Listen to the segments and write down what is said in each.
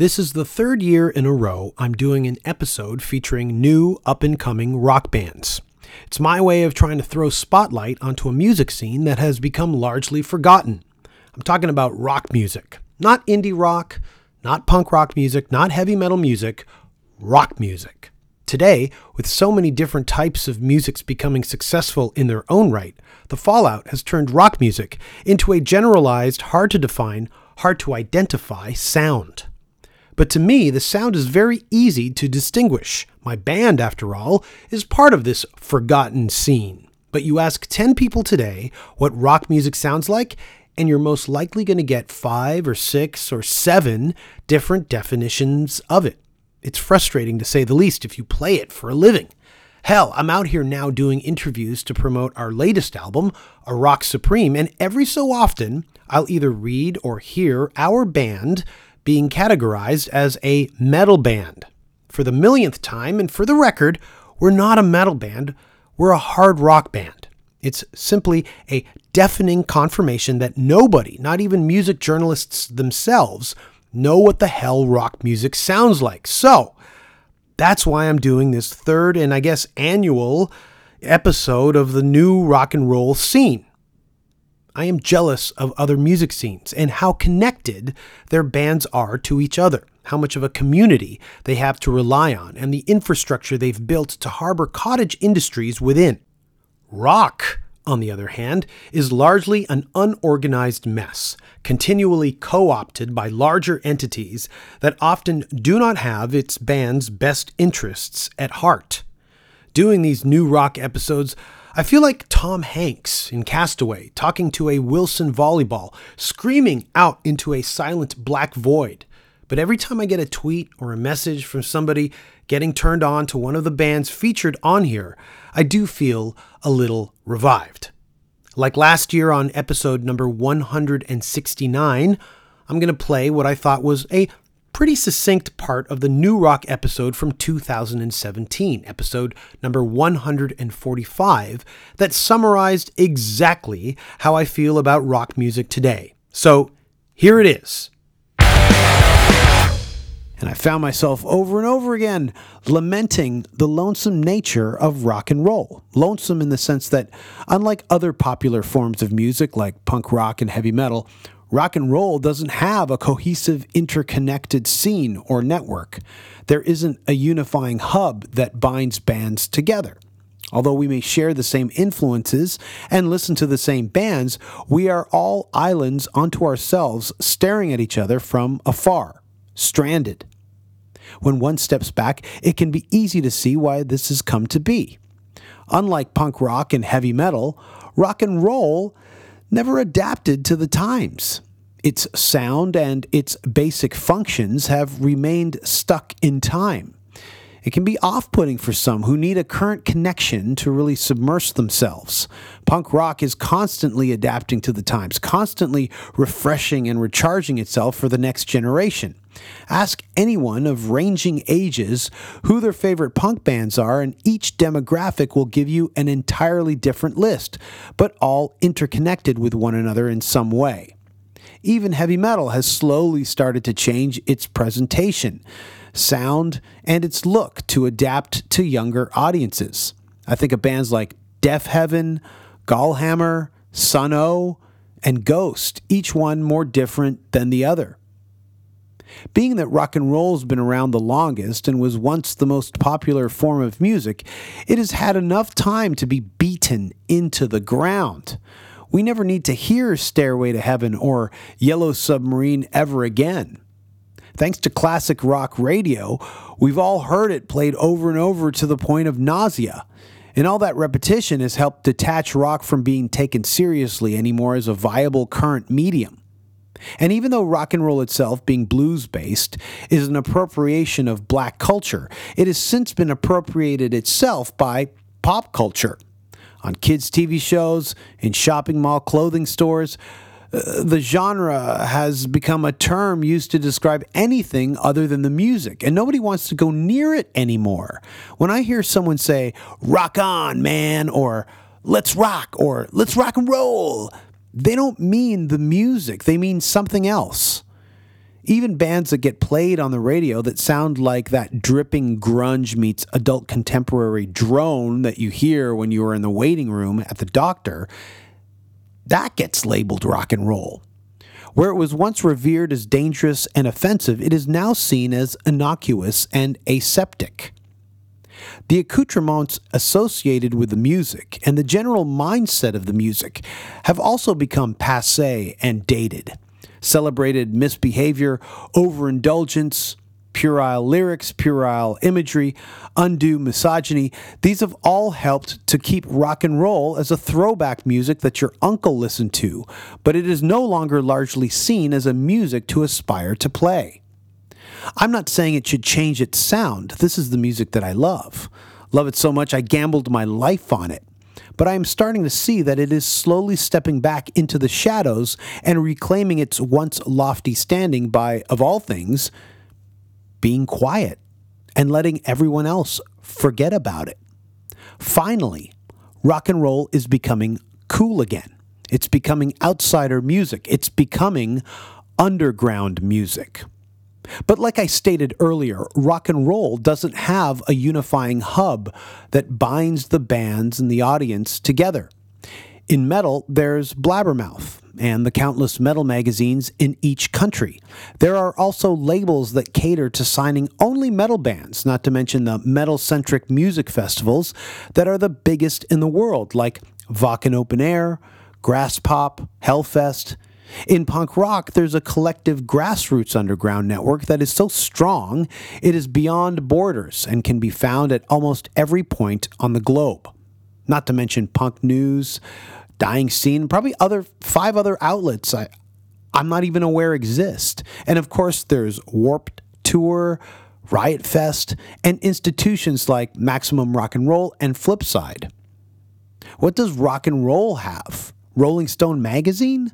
This is the third year in a row I'm doing an episode featuring new up and coming rock bands. It's my way of trying to throw spotlight onto a music scene that has become largely forgotten. I'm talking about rock music. Not indie rock, not punk rock music, not heavy metal music, rock music. Today, with so many different types of musics becoming successful in their own right, the fallout has turned rock music into a generalized, hard to define, hard to identify sound. But to me, the sound is very easy to distinguish. My band, after all, is part of this forgotten scene. But you ask 10 people today what rock music sounds like, and you're most likely going to get five or six or seven different definitions of it. It's frustrating to say the least if you play it for a living. Hell, I'm out here now doing interviews to promote our latest album, A Rock Supreme, and every so often I'll either read or hear our band being categorized as a metal band. For the millionth time, and for the record, we're not a metal band, we're a hard rock band. It's simply a deafening confirmation that nobody, not even music journalists themselves, know what the hell rock music sounds like. So, that's why I'm doing this third and I guess annual episode of the new rock and roll scene. I am jealous of other music scenes and how connected their bands are to each other, how much of a community they have to rely on, and the infrastructure they've built to harbor cottage industries within. Rock, on the other hand, is largely an unorganized mess, continually co opted by larger entities that often do not have its band's best interests at heart. Doing these new rock episodes I feel like Tom Hanks in Castaway talking to a Wilson volleyball, screaming out into a silent black void. But every time I get a tweet or a message from somebody getting turned on to one of the bands featured on here, I do feel a little revived. Like last year on episode number 169, I'm going to play what I thought was a pretty succinct part of the new rock episode from 2017, episode number 145, that summarized exactly how I feel about rock music today. So here it is. And I found myself over and over again lamenting the lonesome nature of rock and roll. Lonesome in the sense that, unlike other popular forms of music like punk rock and heavy metal, Rock and roll doesn't have a cohesive, interconnected scene or network. There isn't a unifying hub that binds bands together. Although we may share the same influences and listen to the same bands, we are all islands unto ourselves, staring at each other from afar, stranded. When one steps back, it can be easy to see why this has come to be. Unlike punk rock and heavy metal, rock and roll never adapted to the times. Its sound and its basic functions have remained stuck in time. It can be off putting for some who need a current connection to really submerge themselves. Punk rock is constantly adapting to the times, constantly refreshing and recharging itself for the next generation. Ask anyone of ranging ages who their favorite punk bands are, and each demographic will give you an entirely different list, but all interconnected with one another in some way. Even heavy metal has slowly started to change its presentation, sound, and its look to adapt to younger audiences. I think of bands like Deafheaven, Gallhammer, Sunn O), and Ghost, each one more different than the other. Being that rock and roll has been around the longest and was once the most popular form of music, it has had enough time to be beaten into the ground. We never need to hear Stairway to Heaven or Yellow Submarine ever again. Thanks to classic rock radio, we've all heard it played over and over to the point of nausea. And all that repetition has helped detach rock from being taken seriously anymore as a viable current medium. And even though rock and roll itself, being blues based, is an appropriation of black culture, it has since been appropriated itself by pop culture. On kids' TV shows, in shopping mall clothing stores, the genre has become a term used to describe anything other than the music, and nobody wants to go near it anymore. When I hear someone say, rock on, man, or let's rock, or let's rock and roll, they don't mean the music, they mean something else. Even bands that get played on the radio that sound like that dripping grunge meets adult contemporary drone that you hear when you are in the waiting room at the doctor, that gets labeled rock and roll. Where it was once revered as dangerous and offensive, it is now seen as innocuous and aseptic. The accoutrements associated with the music and the general mindset of the music have also become passe and dated celebrated misbehavior, overindulgence, puerile lyrics, puerile imagery, undue misogyny. These have all helped to keep rock and roll as a throwback music that your uncle listened to, but it is no longer largely seen as a music to aspire to play. I'm not saying it should change its sound. This is the music that I love. Love it so much I gambled my life on it but I am starting to see that it is slowly stepping back into the shadows and reclaiming its once lofty standing by, of all things, being quiet and letting everyone else forget about it. Finally, rock and roll is becoming cool again. It's becoming outsider music. It's becoming underground music. But like I stated earlier, rock and roll doesn't have a unifying hub that binds the bands and the audience together. In metal, there's Blabbermouth and the countless metal magazines in each country. There are also labels that cater to signing only metal bands, not to mention the metal centric music festivals that are the biggest in the world, like Wacken Open Air, Graspop, Hellfest, in punk rock, there's a collective grassroots underground network that is so strong it is beyond borders and can be found at almost every point on the globe. Not to mention punk news, dying scene, probably other five other outlets I, I'm not even aware exist. And of course, there's Warped Tour, Riot Fest, and institutions like Maximum Rock and Roll and Flipside. What does rock and roll have? Rolling Stone magazine?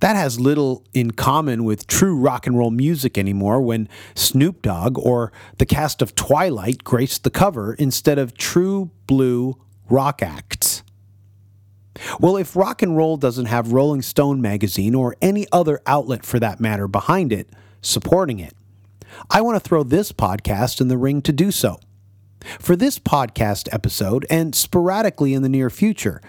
That has little in common with true rock and roll music anymore when Snoop Dogg or the cast of Twilight graced the cover instead of true blue rock acts. Well, if rock and roll doesn't have Rolling Stone magazine or any other outlet for that matter behind it, supporting it, I want to throw this podcast in the ring to do so. For this podcast episode, and sporadically in the near future,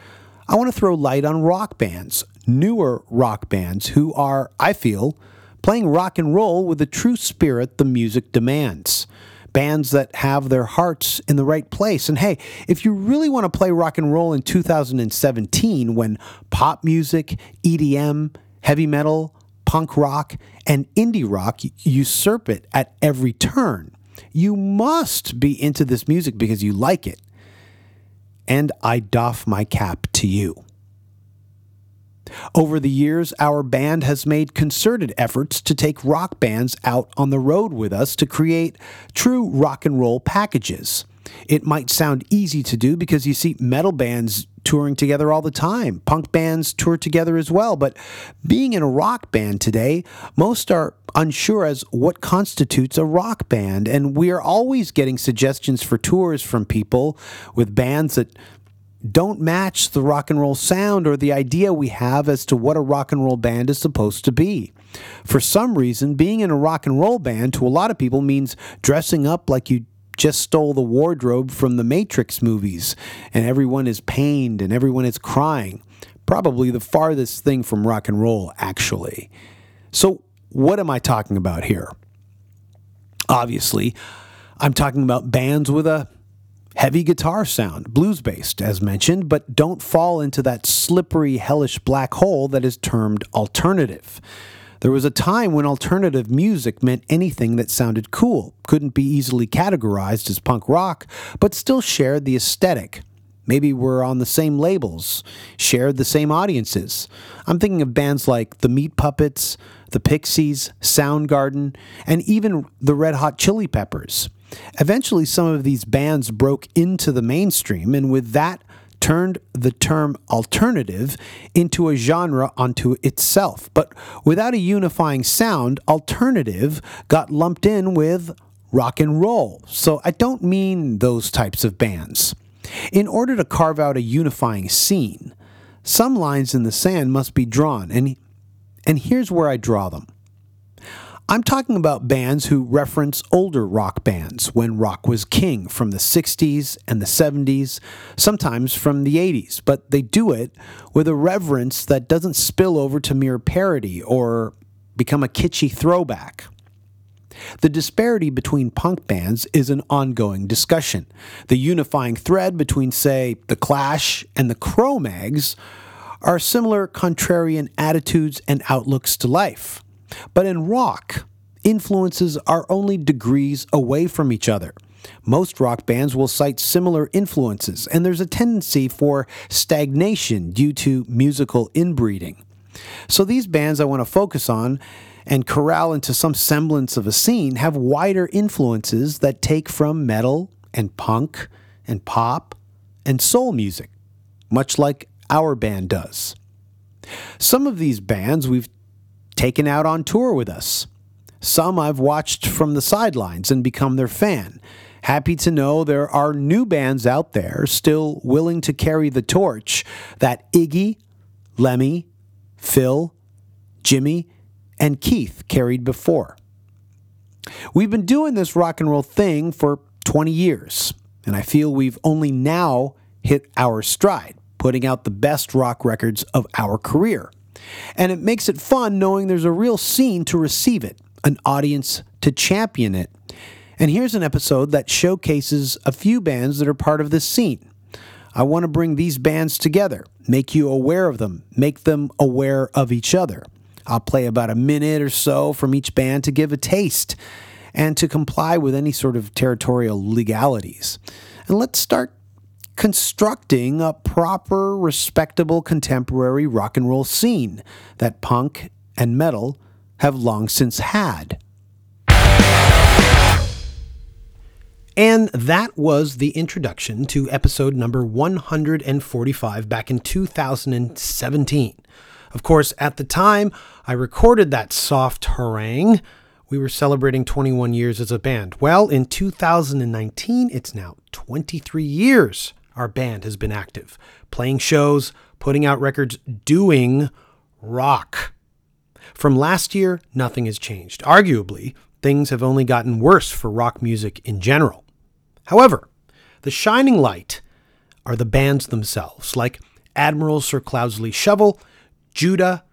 I want to throw light on rock bands, newer rock bands who are, I feel, playing rock and roll with the true spirit the music demands. Bands that have their hearts in the right place. And hey, if you really want to play rock and roll in 2017, when pop music, EDM, heavy metal, punk rock, and indie rock usurp it at every turn, you must be into this music because you like it and I doff my cap to you. Over the years, our band has made concerted efforts to take rock bands out on the road with us to create true rock and roll packages. It might sound easy to do because you see metal bands touring together all the time. Punk bands tour together as well. But being in a rock band today, most are unsure as what constitutes a rock band. And we are always getting suggestions for tours from people with bands that don't match the rock and roll sound or the idea we have as to what a rock and roll band is supposed to be. For some reason, being in a rock and roll band to a lot of people means dressing up like you just stole the wardrobe from the Matrix movies, and everyone is pained and everyone is crying. Probably the farthest thing from rock and roll, actually. So, what am I talking about here? Obviously, I'm talking about bands with a heavy guitar sound, blues based, as mentioned, but don't fall into that slippery, hellish black hole that is termed alternative. There was a time when alternative music meant anything that sounded cool, couldn't be easily categorized as punk rock, but still shared the aesthetic. Maybe were on the same labels, shared the same audiences. I'm thinking of bands like the Meat Puppets, the Pixies, Soundgarden, and even the Red Hot Chili Peppers. Eventually, some of these bands broke into the mainstream, and with that, turned the term alternative into a genre unto itself. But without a unifying sound, alternative got lumped in with rock and roll. So I don't mean those types of bands. In order to carve out a unifying scene, some lines in the sand must be drawn, and, and here's where I draw them. I'm talking about bands who reference older rock bands when rock was king from the 60s and the 70s, sometimes from the 80s, but they do it with a reverence that doesn't spill over to mere parody or become a kitschy throwback. The disparity between punk bands is an ongoing discussion. The unifying thread between, say, The Clash and the Cro-Mags are similar contrarian attitudes and outlooks to life. But in rock, influences are only degrees away from each other. Most rock bands will cite similar influences, and there's a tendency for stagnation due to musical inbreeding. So, these bands I want to focus on and corral into some semblance of a scene have wider influences that take from metal and punk and pop and soul music, much like our band does. Some of these bands we've taken out on tour with us. Some I've watched from the sidelines and become their fan. Happy to know there are new bands out there still willing to carry the torch that Iggy, Lemmy, Phil, Jimmy, and Keith carried before. We've been doing this rock and roll thing for 20 years, and I feel we've only now hit our stride, putting out the best rock records of our career. And it makes it fun knowing there's a real scene to receive it, an audience to champion it. And here's an episode that showcases a few bands that are part of this scene. I want to bring these bands together, make you aware of them, make them aware of each other. I'll play about a minute or so from each band to give a taste and to comply with any sort of territorial legalities. And let's start constructing a proper, respectable contemporary rock and roll scene that punk and metal have long since had. And that was the introduction to episode number 145 back in 2017. Of course, at the time I recorded that soft harangue, we were celebrating 21 years as a band. Well, in 2019, it's now 23 years our band has been active, playing shows, putting out records, doing rock. From last year, nothing has changed. Arguably, things have only gotten worse for rock music in general. However, the shining light are the bands themselves, like Admiral Sir Cloudesley Shovel, Judah,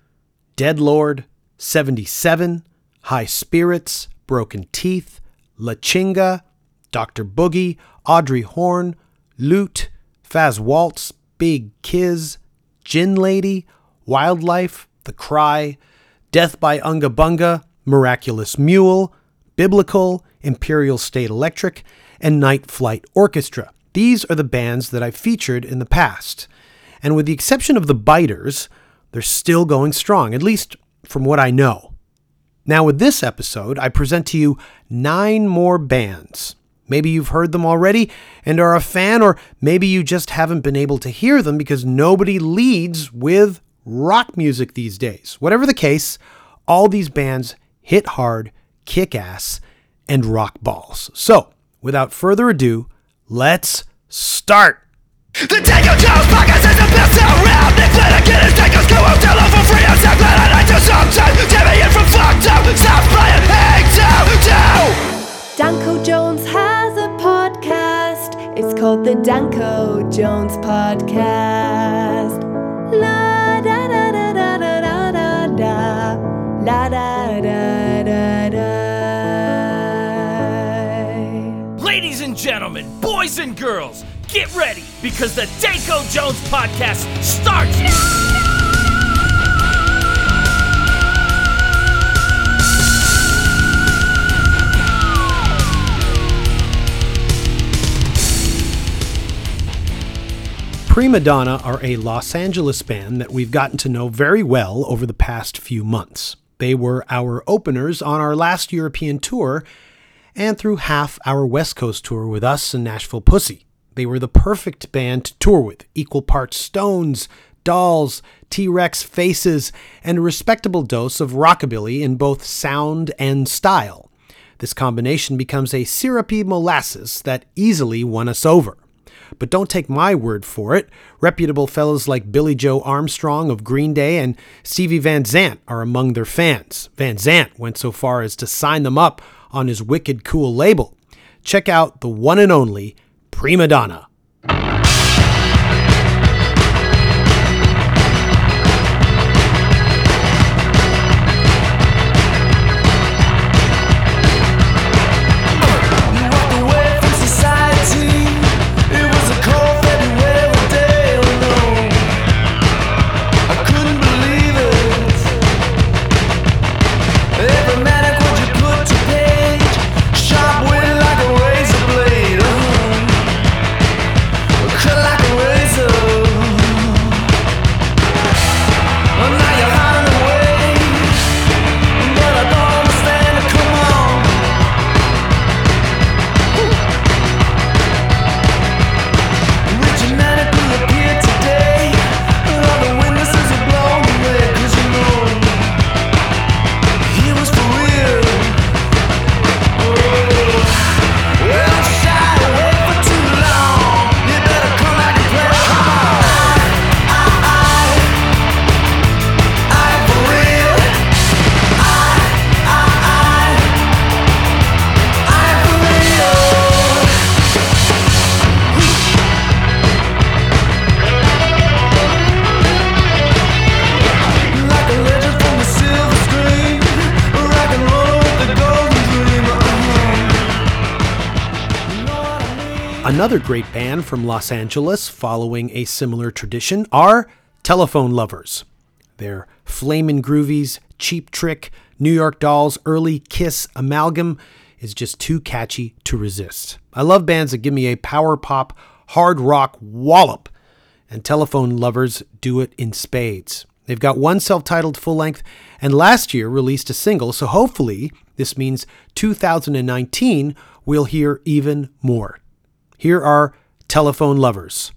Dead Lord, 77, High Spirits, Broken Teeth, La Chinga, Dr. Boogie, Audrey Horne, Lute, Faz Waltz, Big Kiz, Gin Lady, Wildlife, The Cry, Death by Unga Bunga, Miraculous Mule, Biblical, Imperial State Electric, and Night Flight Orchestra. These are the bands that I've featured in the past. And with the exception of the Biters, they're still going strong, at least from what I know. Now, with this episode, I present to you nine more bands Maybe you've heard them already and are a fan, or maybe you just haven't been able to hear them because nobody leads with rock music these days. Whatever the case, all these bands hit hard, kick ass, and rock balls. So, without further ado, let's start. The Danko Jones podcast is the best around. Nick Flanagan is Danko's co-host. Hello for free. I'm so glad I like to sometimes. Jimmy in from fucked up. Stop playing. Hang down, down. Danko called the Danko Jones Podcast. La da da da da da da da da. Da da da da. Ladies and gentlemen, boys and girls, get ready because the Danko Jones Podcast starts now! Prima Donna are a Los Angeles band that we've gotten to know very well over the past few months. They were our openers on our last European tour and through half our West Coast tour with us and Nashville Pussy. They were the perfect band to tour with, equal parts Stones, Dolls, T Rex faces, and a respectable dose of rockabilly in both sound and style. This combination becomes a syrupy molasses that easily won us over. But don't take my word for it. Reputable fellows like Billie Joe Armstrong of Green Day and Stevie Van Zandt are among their fans. Van Zandt went so far as to sign them up on his wicked cool label. Check out the one and only Prima Donna. Another great band from Los Angeles following a similar tradition are Telephone Lovers. Their Flamin' Groovies, Cheap Trick, New York Dolls, early Kiss amalgam is just too catchy to resist. I love bands that give me a power pop, hard rock wallop, and Telephone Lovers do it in spades. They've got one self titled full length and last year released a single, so hopefully this means 2019 we'll hear even more. Here are Telephone Lovers.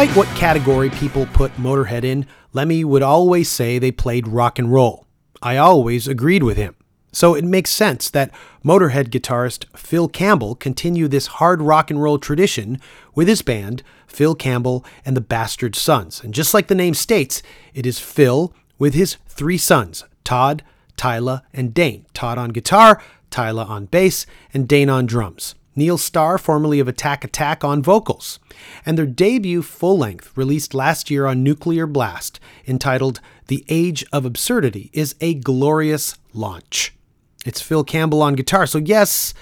Despite what category people put Motorhead in, Lemmy would always say they played rock and roll. I always agreed with him. So it makes sense that Motorhead guitarist Phil Campbell continue this hard rock and roll tradition with his band, Phil Campbell and the Bastard Sons. And just like the name states, it is Phil with his three sons, Todd, Tyla, and Dane. Todd on guitar, Tyla on bass, and Dane on drums. Neil Starr, formerly of Attack Attack, on vocals. And their debut full length, released last year on Nuclear Blast, entitled The Age of Absurdity, is a glorious launch. It's Phil Campbell on guitar, so yes,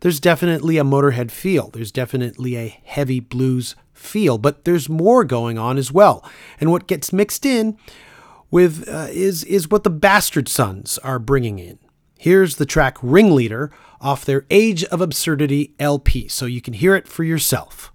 there's definitely a Motorhead feel. There's definitely a heavy blues feel, but there's more going on as well. And what gets mixed in with uh, is is what the Bastard Sons are bringing in. Here's the track Ringleader off their Age of Absurdity LP, so you can hear it for yourself.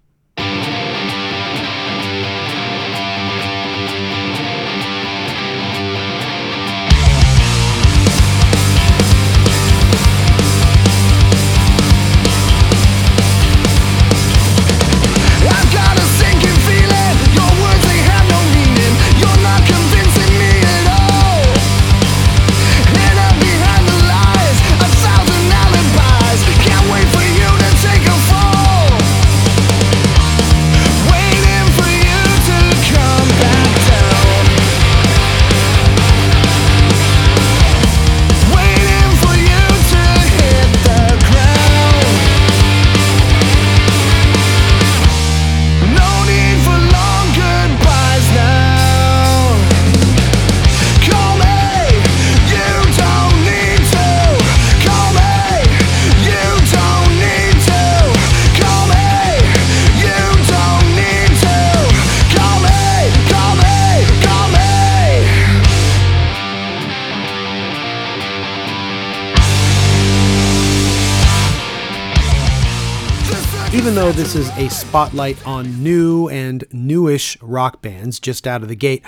This is a spotlight on new and newish rock bands just out of the gate,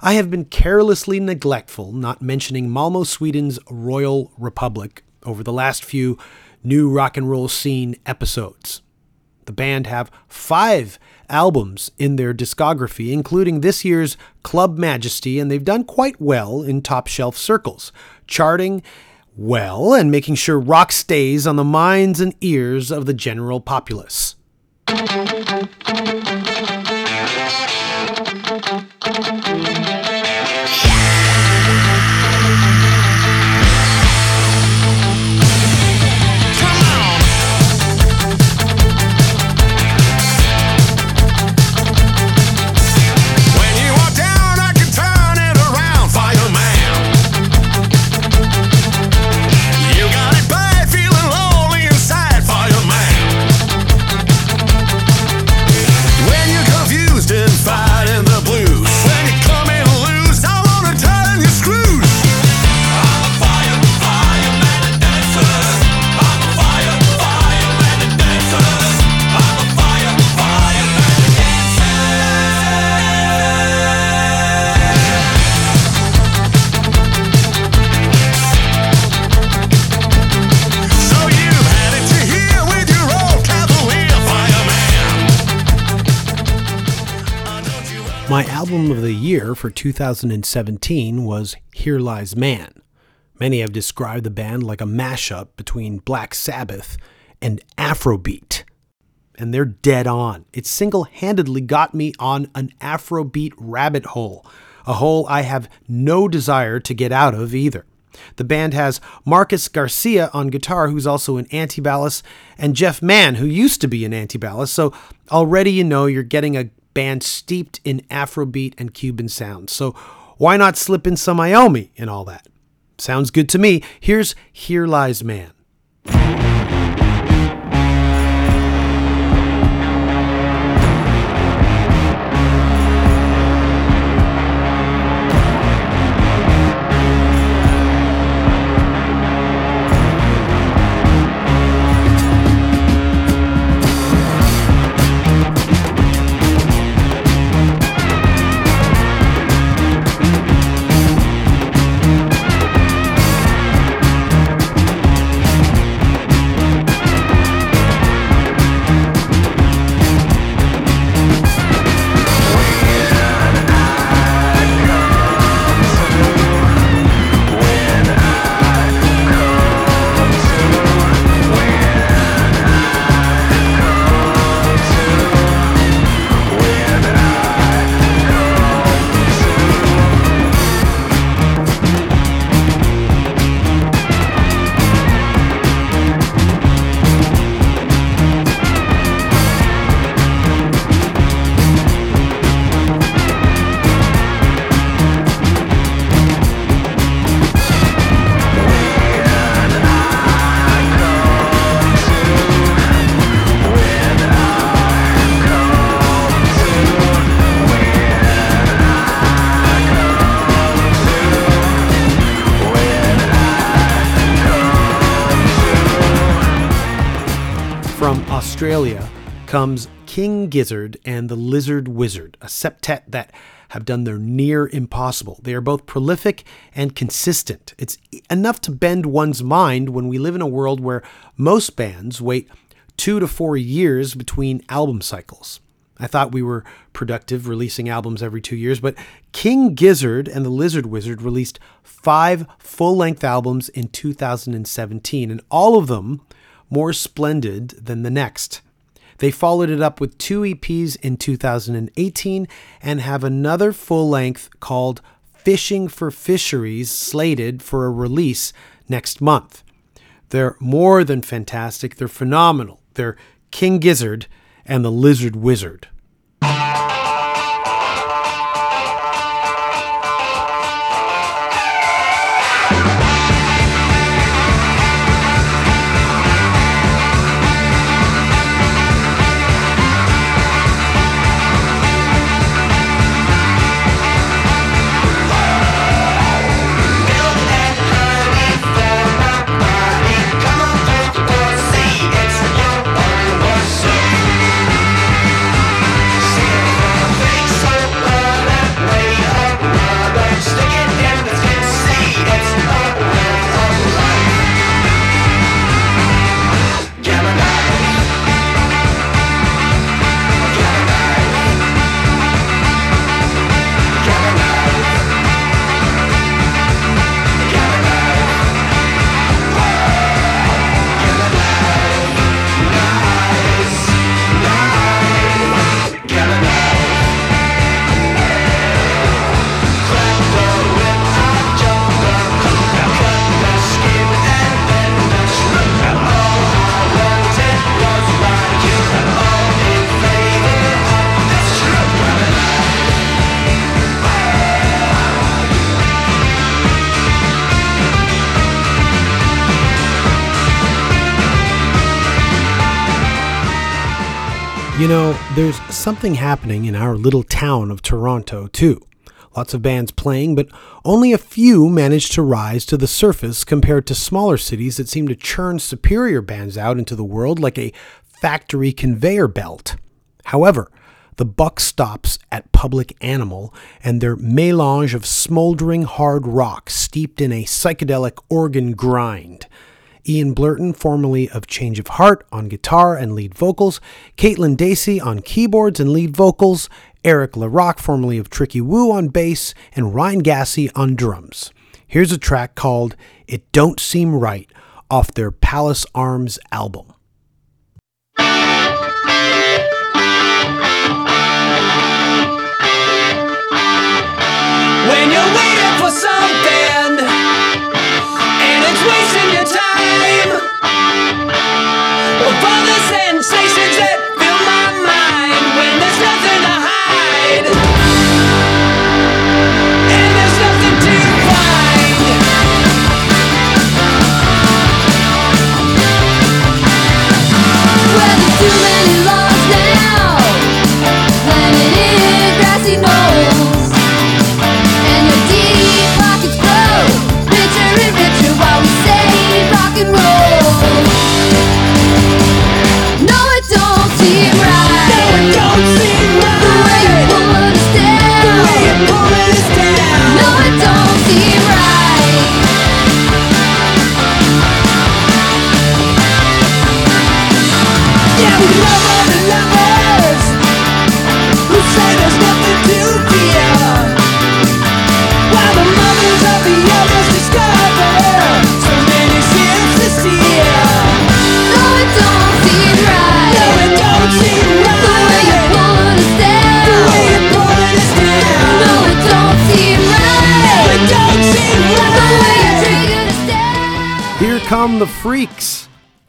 I have been carelessly neglectful not mentioning Malmo, Sweden's Royal Republic over the last few new rock and roll scene episodes. The band have five albums in their discography, including this year's Club Majesty, and they've done quite well in top shelf circles, charting well and making sure rock stays on the minds and ears of the general populace. When for 2017 was Here Lies Man. Many have described the band like a mashup between Black Sabbath and Afrobeat. And they're dead on. It single handedly got me on an Afrobeat rabbit hole, a hole I have no desire to get out of either. The band has Marcos Garcia on guitar, who's also an Antibalas, and Jeff Mann, who used to be an Antibalas. So already you know you're getting a band steeped in Afrobeat and Cuban sounds. So why not slip in some Iommi and all that? Sounds good to me. Here's Here Lies Man. Comes King Gizzard and the Lizard Wizard, a septet that have done their near impossible. They are both prolific and consistent. It's enough to bend one's mind when we live in a world where most bands wait two to four years between album cycles. I thought we were productive releasing albums every two years, but King Gizzard and the Lizard Wizard released five full length albums in 2017, and all of them more splendid than the next. They followed it up with two EPs in 2018 and have another full length called Fishing for Fishies slated for a release next month. They're more than fantastic, they're phenomenal. They're King Gizzard and the Lizard Wizard. There's something happening in our little town of Toronto, too. Lots of bands playing, but only a few manage to rise to the surface compared to smaller cities that seem to churn superior bands out into the world like a factory conveyor belt. However, the buck stops at Public Animal and their melange of smoldering hard rock steeped in a psychedelic organ grind. Ian Blurton, formerly of Change of Heart, on guitar and lead vocals, Caitlin Dacey on keyboards and lead vocals, Eric LaRock, formerly of Tricky Woo, on bass, and Ryan Gassy on drums. Here's a track called It Don't Seem Right off their Palace Arms album. When you're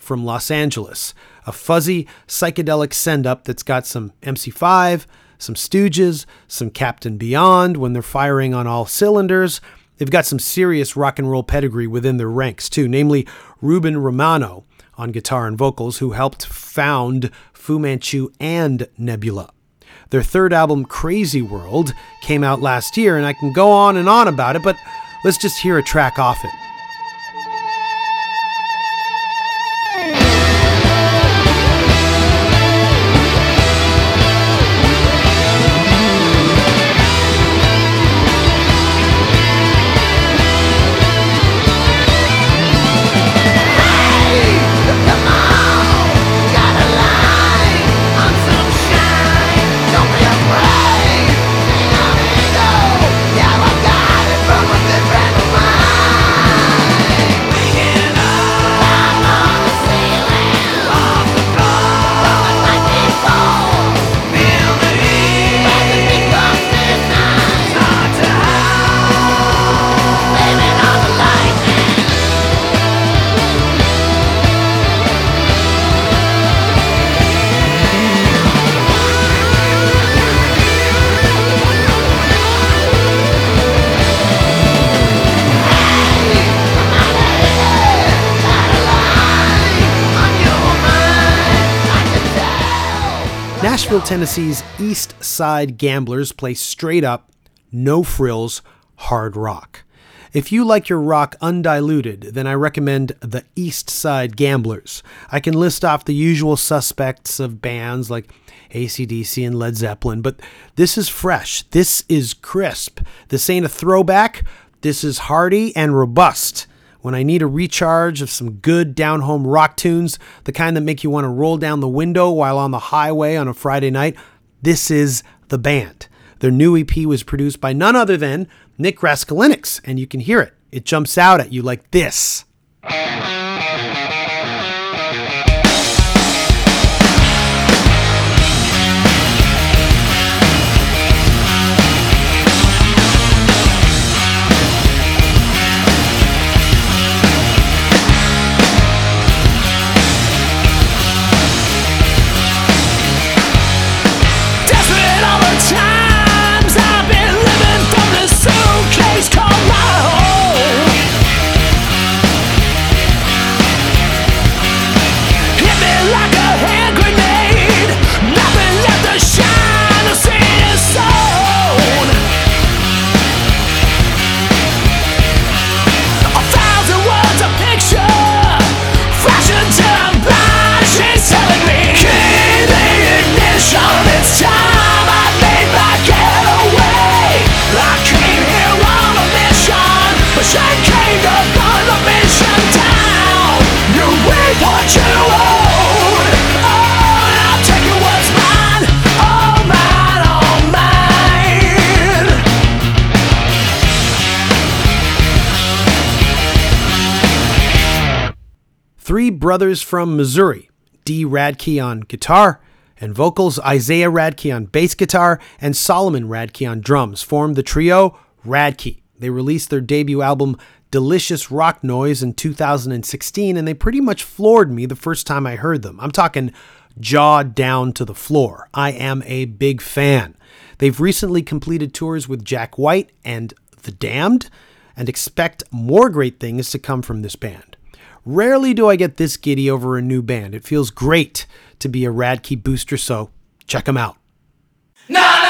from Los Angeles. A fuzzy psychedelic send up that's got some MC5, some Stooges, some Captain Beyond when they're firing on all cylinders. They've got some serious rock and roll pedigree within their ranks, too, namely Ruben Romano on guitar and vocals, who helped found Fu Manchu and Nebula. Their third album, Crazy World, came out last year, and I can go on and on about it, but let's just hear a track off it. Nashville, Tennessee's East Side Gamblers play straight up, no frills, hard rock. If you like your rock undiluted, then I recommend the East Side Gamblers. I can list off the usual suspects of bands like ACDC and Led Zeppelin, but this is fresh. This is crisp. This ain't a throwback. This is hearty and robust. When I need a recharge of some good down home rock tunes, the kind that make you want to roll down the window while on the highway on a Friday night, this is the band. Their new EP was produced by none other than Nick Raskulinecz, and you can hear it. It jumps out at you like this. Brothers from Missouri Dee Radke on guitar and vocals, Isaiah Radke on bass guitar, and Solomon Radke on drums formed the trio Radkey. They released their debut album Delicious Rock Noise in 2016, and they pretty much floored me the first time I heard them. I'm talking jaw down to the floor. I am a big fan. They've recently completed tours with Jack White and The Damned, and expect more great things to come from this band. Rarely do I get this giddy over a new band. It feels great to be a Radkey booster, so check them out. Try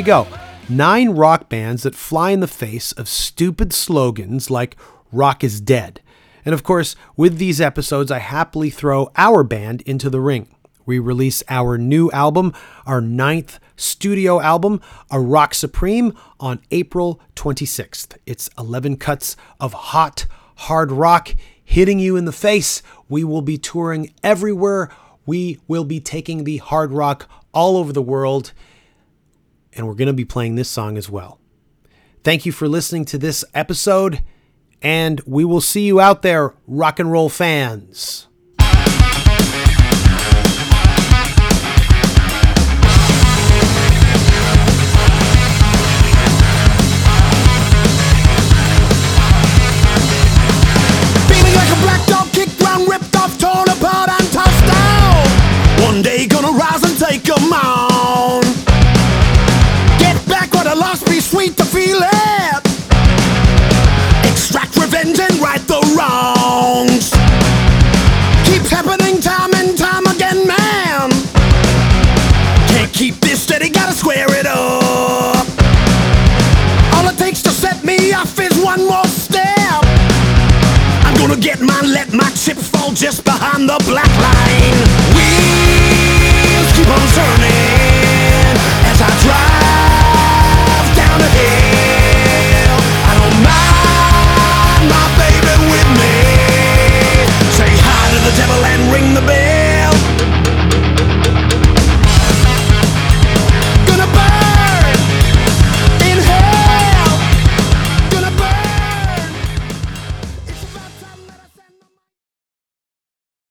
you go. Nine rock bands that fly in the face of stupid slogans like rock is dead. And of course, with these episodes, I happily throw our band into the ring. We release our new album, our ninth studio album, A Rock Supreme, on April 26th. It's 11 cuts of hot, hard rock hitting you in the face. We will be touring everywhere. We will be taking the hard rock all over the world and we're going to be playing this song as well. Thank you for listening to this episode, and we will see you out there, rock and roll fans. Feeling like sweet to feel it. Extract revenge and right the wrongs. Keeps happening time and time again, man. Can't keep this steady, gotta square it up. All it takes to set me off is one more step. I'm gonna get mine, let my chips fall just behind the black line. Wheels keep on turning.